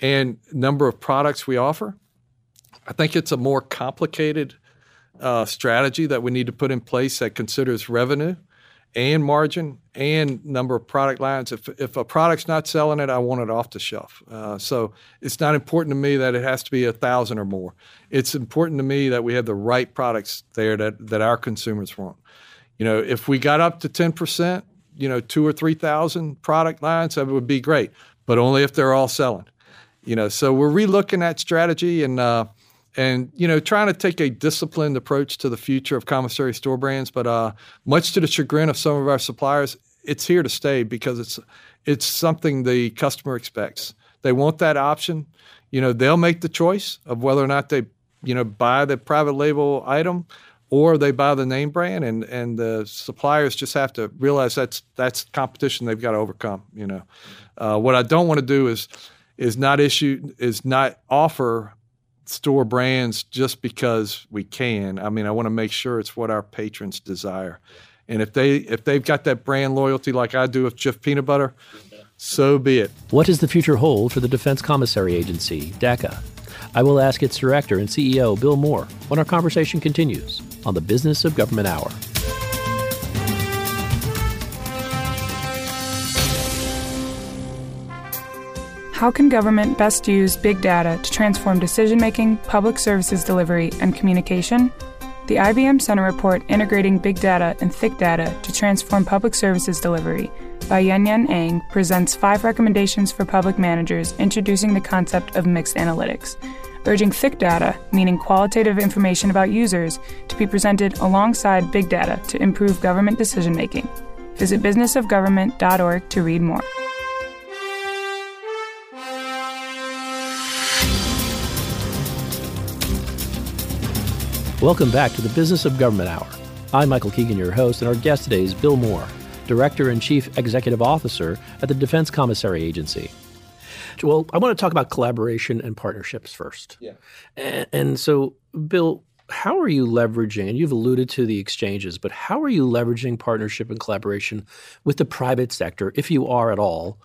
and number of products we offer. I think it's a more complicated uh, strategy that we need to put in place that considers revenue and margin and number of product lines. If, if a product's not selling it, I want it off the shelf. Uh, so it's not important to me that it has to be a thousand or more. It's important to me that we have the right products there that, that our consumers want. You know, if we got up to 10%, you know, two or 3,000 product lines, that would be great, but only if they're all selling. You know, so we're relooking at strategy and, uh, and you know trying to take a disciplined approach to the future of commissary store brands but uh, much to the chagrin of some of our suppliers it's here to stay because it's it's something the customer expects. They want that option. You know they'll make the choice of whether or not they you know buy the private label item or they buy the name brand and and the suppliers just have to realize that's that's competition they've got to overcome you know. Uh, what i don't want to do is is not issue is not offer store brands just because we can. I mean, I want to make sure it's what our patrons desire. And if they if they've got that brand loyalty like I do with Jif peanut butter, so be it. What does the future hold for the Defense Commissary Agency, DECA? I will ask its director and CEO, Bill Moore, when our conversation continues on the Business of Government Hour. How can government best use big data to transform decision making, public services delivery, and communication? The IBM Center report Integrating Big Data and Thick Data to Transform Public Services Delivery by Yuen Yuen Ang presents five recommendations for public managers introducing the concept of mixed analytics, urging thick data, meaning qualitative information about users, to be presented alongside big data to improve government decision making. Visit businessofgovernment.org to read more. Welcome back to the Business of Government Hour. I'm Michael Keegan, your host, and our guest today is Bill Moore, Director and Chief Executive Officer at the Defense Commissary Agency. Well, I want to talk about collaboration and partnerships first. Yeah. And, and so, Bill, how are you leveraging, and you've alluded to the exchanges, but how are you leveraging partnership and collaboration with the private sector, if you are at all,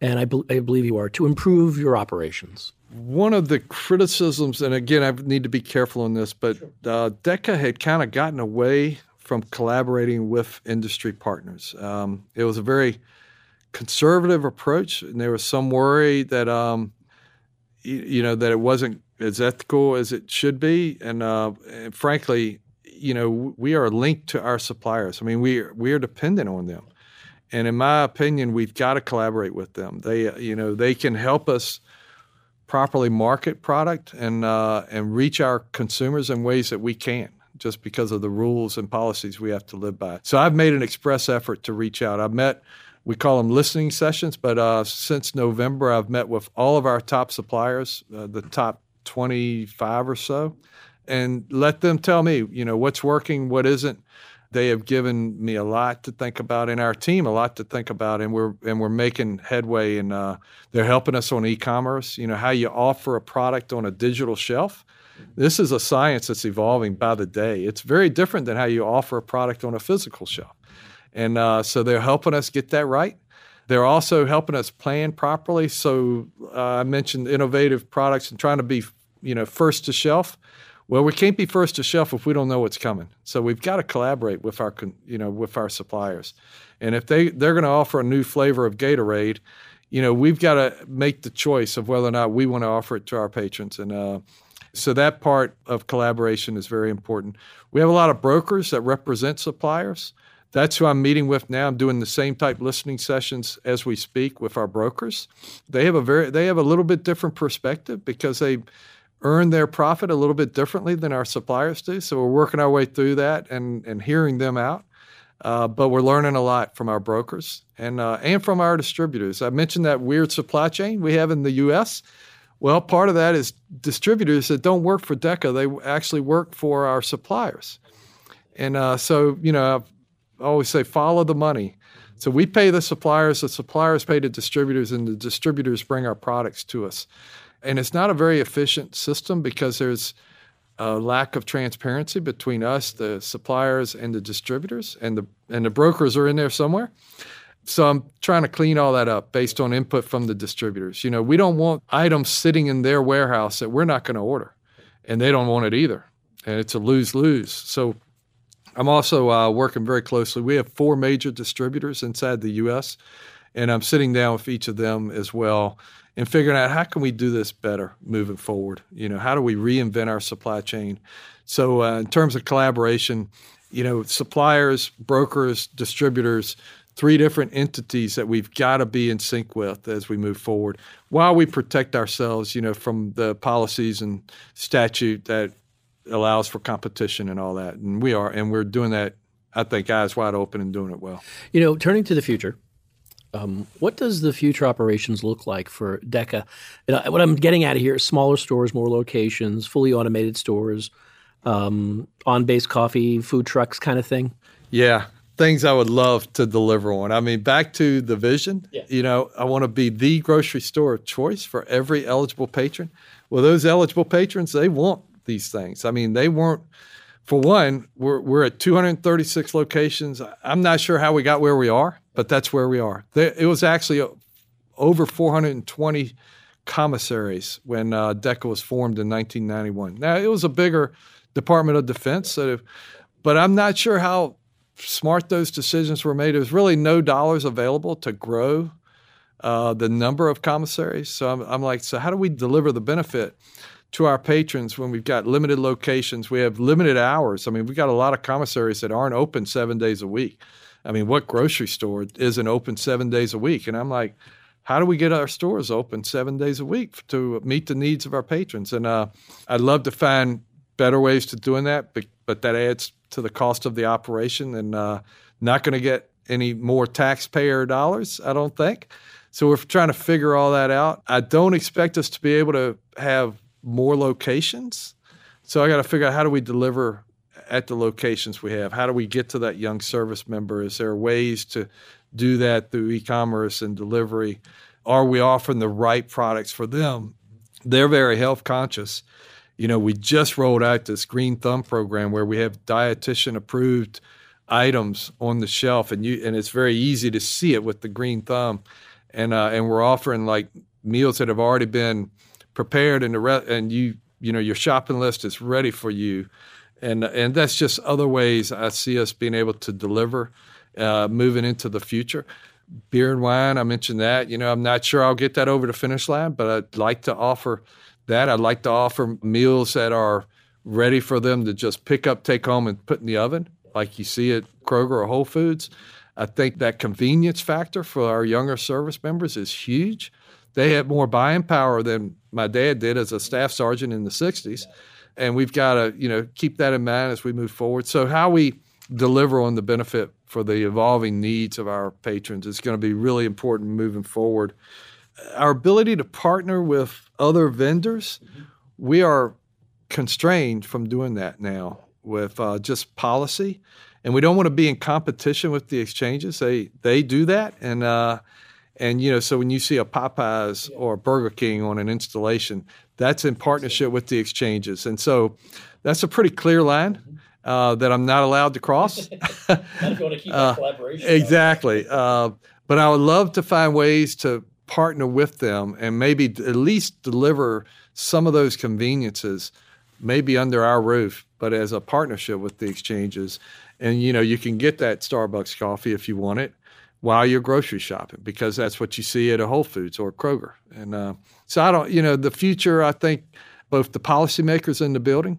and I, be- I believe you are, to improve your operations? One of the criticisms, and again, I need to be careful on this, but uh, DECA had kind of gotten away from collaborating with industry partners. Um, it was a very conservative approach, and there was some worry that um, you, you, know that it wasn't as ethical as it should be, and, uh, and, frankly, you know, we are linked to our suppliers. I mean, we we are dependent on them, and in my opinion, we've got to collaborate with them. They, you know, they can help us properly market product and uh, and reach our consumers in ways that we can't just because of the rules and policies we have to live by. So I've made an express effort to reach out. I've met, we call them listening sessions, but uh, since November, I've met with all of our top suppliers, uh, the top 25 or so, and let them tell me, you know, what's working, what isn't. They have given me a lot to think about, and our team a lot to think about, and we're and we're making headway. And uh, they're helping us on e-commerce. You know how you offer a product on a digital shelf. This is a science that's evolving by the day. It's very different than how you offer a product on a physical shelf. And uh, so they're helping us get that right. They're also helping us plan properly. So uh, I mentioned innovative products and trying to be, you know, first to shelf. Well, we can't be first to shelf if we don't know what's coming. So we've got to collaborate with our, you know, with our suppliers. And if they they're going to offer a new flavor of Gatorade, you know, we've got to make the choice of whether or not we want to offer it to our patrons. And uh, so that part of collaboration is very important. We have a lot of brokers that represent suppliers. That's who I'm meeting with now. I'm doing the same type listening sessions as we speak with our brokers. They have a very they have a little bit different perspective because they earn their profit a little bit differently than our suppliers do. So we're working our way through that and, and hearing them out. Uh, but we're learning a lot from our brokers and uh, and from our distributors. I mentioned that weird supply chain we have in the U.S. Well, part of that is distributors that don't work for DECA; they actually work for our suppliers. And uh, so, you know, I always say follow the money. So we pay the suppliers, the suppliers pay the distributors, and the distributors bring our products to us. And it's not a very efficient system because there's a lack of transparency between us, the suppliers, and the distributors, and the and the brokers are in there somewhere. So I'm trying to clean all that up based on input from the distributors. You know, we don't want items sitting in their warehouse that we're not going to order, and they don't want it either, and it's a lose lose. So I'm also uh, working very closely. We have four major distributors inside the U.S., and I'm sitting down with each of them as well and figuring out how can we do this better moving forward. You know, how do we reinvent our supply chain? So, uh, in terms of collaboration, you know, suppliers, brokers, distributors, three different entities that we've got to be in sync with as we move forward, while we protect ourselves, you know, from the policies and statute that allows for competition and all that. And we are, and we're doing that. I think eyes wide open and doing it well. You know, turning to the future, um, what does the future operations look like for DECA? what I'm getting at here is smaller stores, more locations, fully automated stores, um, on base coffee, food trucks kind of thing? Yeah, things I would love to deliver on. I mean, back to the vision, yeah. you know, I want to be the grocery store of choice for every eligible patron. Well, those eligible patrons, they want these things. I mean, they weren't for one, we're, we're at 236 locations. I'm not sure how we got where we are, but that's where we are. There, it was actually a, over 420 commissaries when uh, DECA was formed in 1991. Now, it was a bigger Department of Defense, so, but I'm not sure how smart those decisions were made. There's really no dollars available to grow uh, the number of commissaries. So I'm, I'm like, so how do we deliver the benefit to our patrons when we've got limited locations? We have limited hours. I mean, we've got a lot of commissaries that aren't open seven days a week. I mean, what grocery store isn't open seven days a week? And I'm like, how do we get our stores open seven days a week to meet the needs of our patrons? And uh, I'd love to find better ways to doing that, but, but that adds to the cost of the operation and uh, not going to get any more taxpayer dollars, I don't think. So we're trying to figure all that out. I don't expect us to be able to have more locations. So I got to figure out how do we deliver at the locations we have? How do we get to that young service member? Is there ways to do that through e-commerce and delivery? Are we offering the right products for them? They're very health conscious. You know, we just rolled out this Green Thumb program where we have dietitian approved items on the shelf, and you and it's very easy to see it with the Green Thumb, and uh, and we're offering like meals that have already been prepared and the re- and you you know your shopping list is ready for you, and and that's just other ways I see us being able to deliver uh, moving into the future. Beer and wine, I mentioned that. You know, I'm not sure I'll get that over the finish line, but I'd like to offer that. I'd like to offer meals that are ready for them to just pick up, take home, and put in the oven, like you see at Kroger or Whole Foods. I think that convenience factor for our younger service members is huge. They have more buying power than my dad did as a staff sergeant in the 60s. And we've got to, you know, keep that in mind as we move forward. So how we deliver on the benefit for the evolving needs of our patrons is going to be really important moving forward. Our ability to partner with other vendors, we are constrained from doing that now with uh, just policy, and we don't want to be in competition with the exchanges. They they do that, and uh, and you know, so when you see a Popeyes or a Burger King on an installation, that's in partnership with the exchanges, and so that's a pretty clear line uh, that I'm not allowed to cross. (laughs) not if you want to keep that collaboration. Exactly. Uh, but I would love to find ways to partner with them and maybe at least deliver some of those conveniences, maybe under our roof, but as a partnership with the exchanges. And you know, you can get that Starbucks coffee if you want it while you're grocery shopping because that's what you see at a Whole Foods or Kroger. And uh, so I don't, you know, the future. I think both the policymakers in the building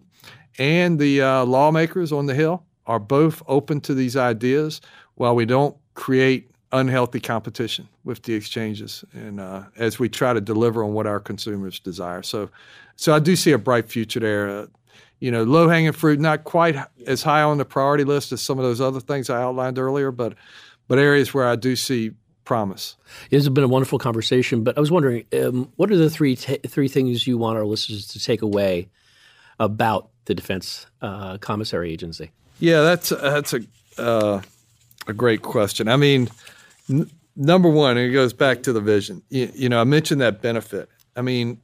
and the uh, lawmakers on the Hill are both open to these ideas while we don't create unhealthy competition with the exchanges and uh, as we try to deliver on what our consumers desire. So, so I do see a bright future there. Uh, you know, low hanging fruit, not quite as high on the priority list as some of those other things I outlined earlier, but but areas where I do see promise. It has been a wonderful conversation, but I was wondering, um, what are the three t- three things you want our listeners to take away about the Defense uh, Commissary Agency? Yeah, that's that's a uh, a great question. I mean, n- number one, it goes back to the vision. You, you know, I mentioned that benefit. I mean,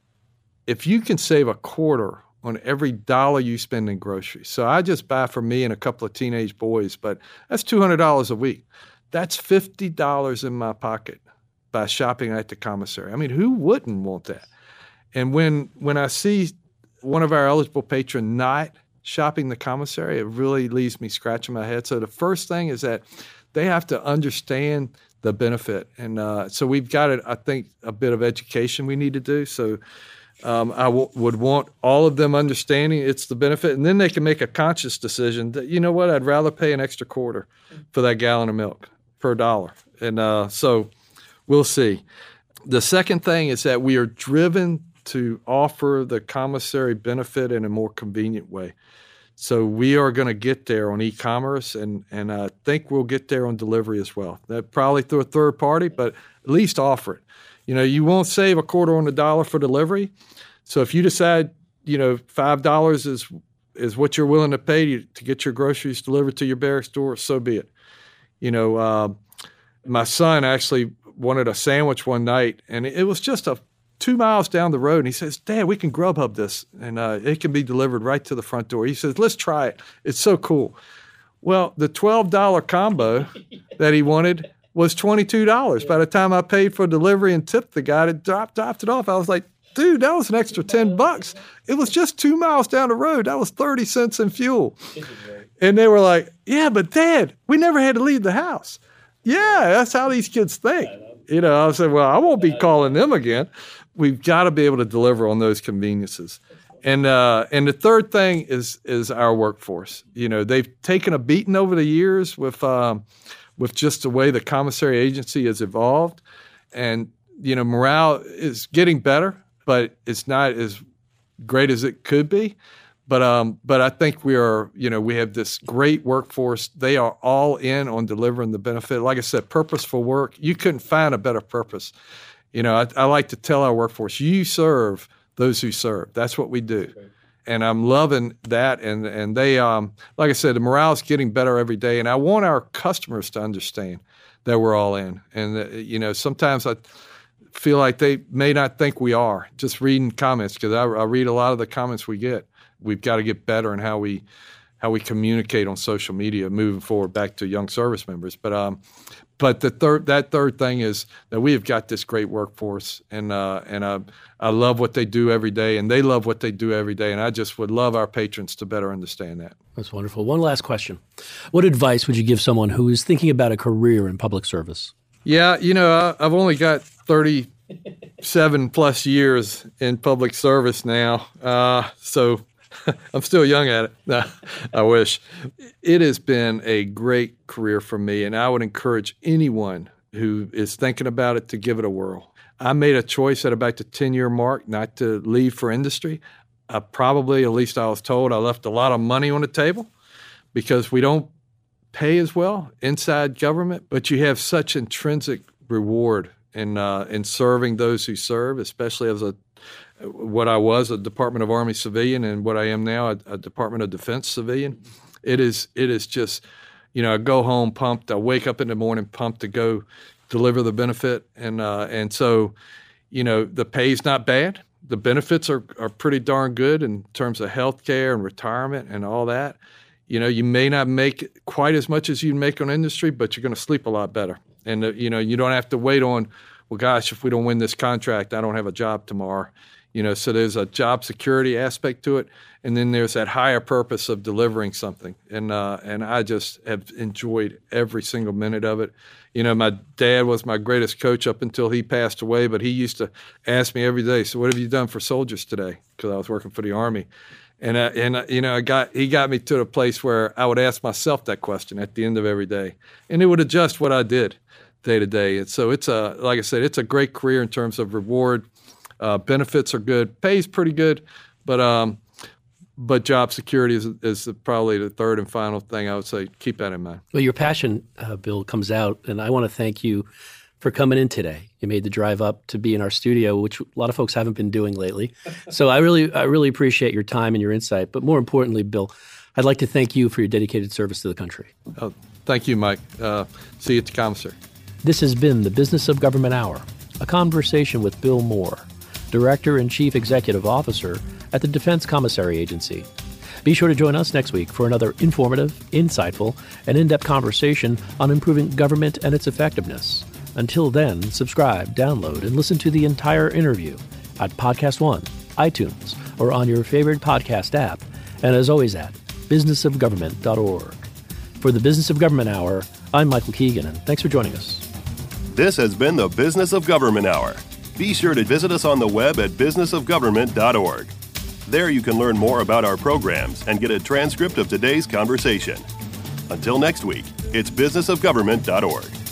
if you can save a quarter on every dollar you spend in groceries. So I just buy for me and a couple of teenage boys, but that's $200 a week. That's $50 in my pocket by shopping at the commissary. I mean, who wouldn't want that? And when when I see one of our eligible patrons not shopping the commissary, it really leaves me scratching my head. So the first thing is that they have to understand the benefit, and uh, so we've got, I think, a bit of education we need to do. So um, I w- would want all of them understanding it's the benefit, and then they can make a conscious decision that you know what, I'd rather pay an extra quarter for that gallon of milk per dollar, and uh, so we'll see. The second thing is that we are driven to offer the commissary benefit in a more convenient way. So we are going to get there on e-commerce, and and I think we'll get there on delivery as well. That probably through a third party, but at least offer it. You know, you won't save a quarter on a dollar for delivery. So if you decide, you know, five dollars is is what you're willing to pay to get your groceries delivered to your barracks door, so be it. You know, uh, my son actually wanted a sandwich one night, and it was just a two miles down the road and he says, Dad, we can Grubhub this and uh, it can be delivered right to the front door. He says, Let's try it. It's so cool. Well, the $12 combo (laughs) that he wanted was $22. By the time I paid for delivery and tipped the guy that dropped, dropped it off, I was like, dude, that was an extra 10 bucks. It was just two miles down the road. That was 30 cents in fuel. And they were like, yeah, but dad, we never had to leave the house. Yeah, that's how these kids think. You know, I said, well, I won't be calling them again. We've got to be able to deliver on those conveniences. And uh, and the third thing is is our workforce. You know, they've taken a beating over the years with um, with just the way the commissary agency has evolved, and you know, morale is getting better, but it's not as great as it could be. But um, but I think we are, you know, we have this great workforce. They are all in on delivering the benefit. Like I said, purposeful work. You couldn't find a better purpose. You know, I, I like to tell our workforce, you serve those who serve. That's what we do. And I'm loving that. And and they, um, like I said, the morale is getting better every day. And I want our customers to understand that we're all in. And uh, you know, sometimes I feel like they may not think we are. Just reading comments because I, I read a lot of the comments we get we've got to get better in how we how we communicate on social media moving forward back to young service members. But um, but the third that third thing is that we have got this great workforce, and uh, and I I love what they do every day, and they love what they do every day, and I just would love our patrons to better understand that. That's wonderful. One last question: What advice would you give someone who is thinking about a career in public service? Yeah, you know, I, I've only got thirty seven plus years in public service now, uh, so (laughs) I'm still young at it. (laughs) I wish. It has been a great career for me, and I would encourage anyone who is thinking about it to give it a whirl. I made a choice at about the 10 year mark not to leave for industry. I probably, at least I was told, I left a lot of money on the table because we don't pay as well inside government, but you have such intrinsic reward in uh, in serving those who serve, especially as a what I was a Department of Army civilian and what I am now a, a, Department of Defense civilian. It is it is just you know I go home pumped. I wake up in the morning pumped to go deliver the benefit and uh, and so you know the pay's not bad. The benefits are are pretty darn good in terms of health care and retirement and all that. You know you may not make quite as much as you make on industry, but you're going to sleep a lot better. And uh, you know you don't have to wait on well, gosh, if we don't win this contract, I don't have a job tomorrow. You know, so there's a job security aspect to it, and then there's that higher purpose of delivering something. And uh, and I just have enjoyed every single minute of it. You know, my dad was my greatest coach up until he passed away, but he used to ask me every day, "So what have you done for soldiers today?" Because I was working for the army. And and you know, I got he got me to a place where I would ask myself that question at the end of every day, and it would adjust what I did day to day. And so it's a like I said, it's a great career in terms of reward uh, benefits are good, pays pretty good, but um, but job security is, is probably the third and final thing I would say. Keep that in mind. Well, your passion, uh, Bill, comes out, and I want to thank you for coming in today. You made the drive up to be in our studio, which a lot of folks haven't been doing lately. (laughs) So I really, I really appreciate your time and your insight. But more importantly, Bill, I'd like to thank you for your dedicated service to the country. Oh, thank you, Mike. Uh, see you at the commissary. This has been the Business of Government Hour, a conversation with Bill Moore. Director and Chief Executive Officer at the Defense Commissary Agency. Be sure to join us next week for another informative, insightful, and in depth conversation on improving government and its effectiveness. Until then, subscribe, download, and listen to the entire interview at Podcast One, iTunes, or on your favorite podcast app, and as always at businessofgovernment.org. For the Business of Government Hour, I'm Michael Keegan, and thanks for joining us. This has been the Business of Government Hour. Be sure to visit us on the web at businessofgovernment.org. There you can learn more about our programs and get a transcript of today's conversation. Until next week, it's businessofgovernment.org.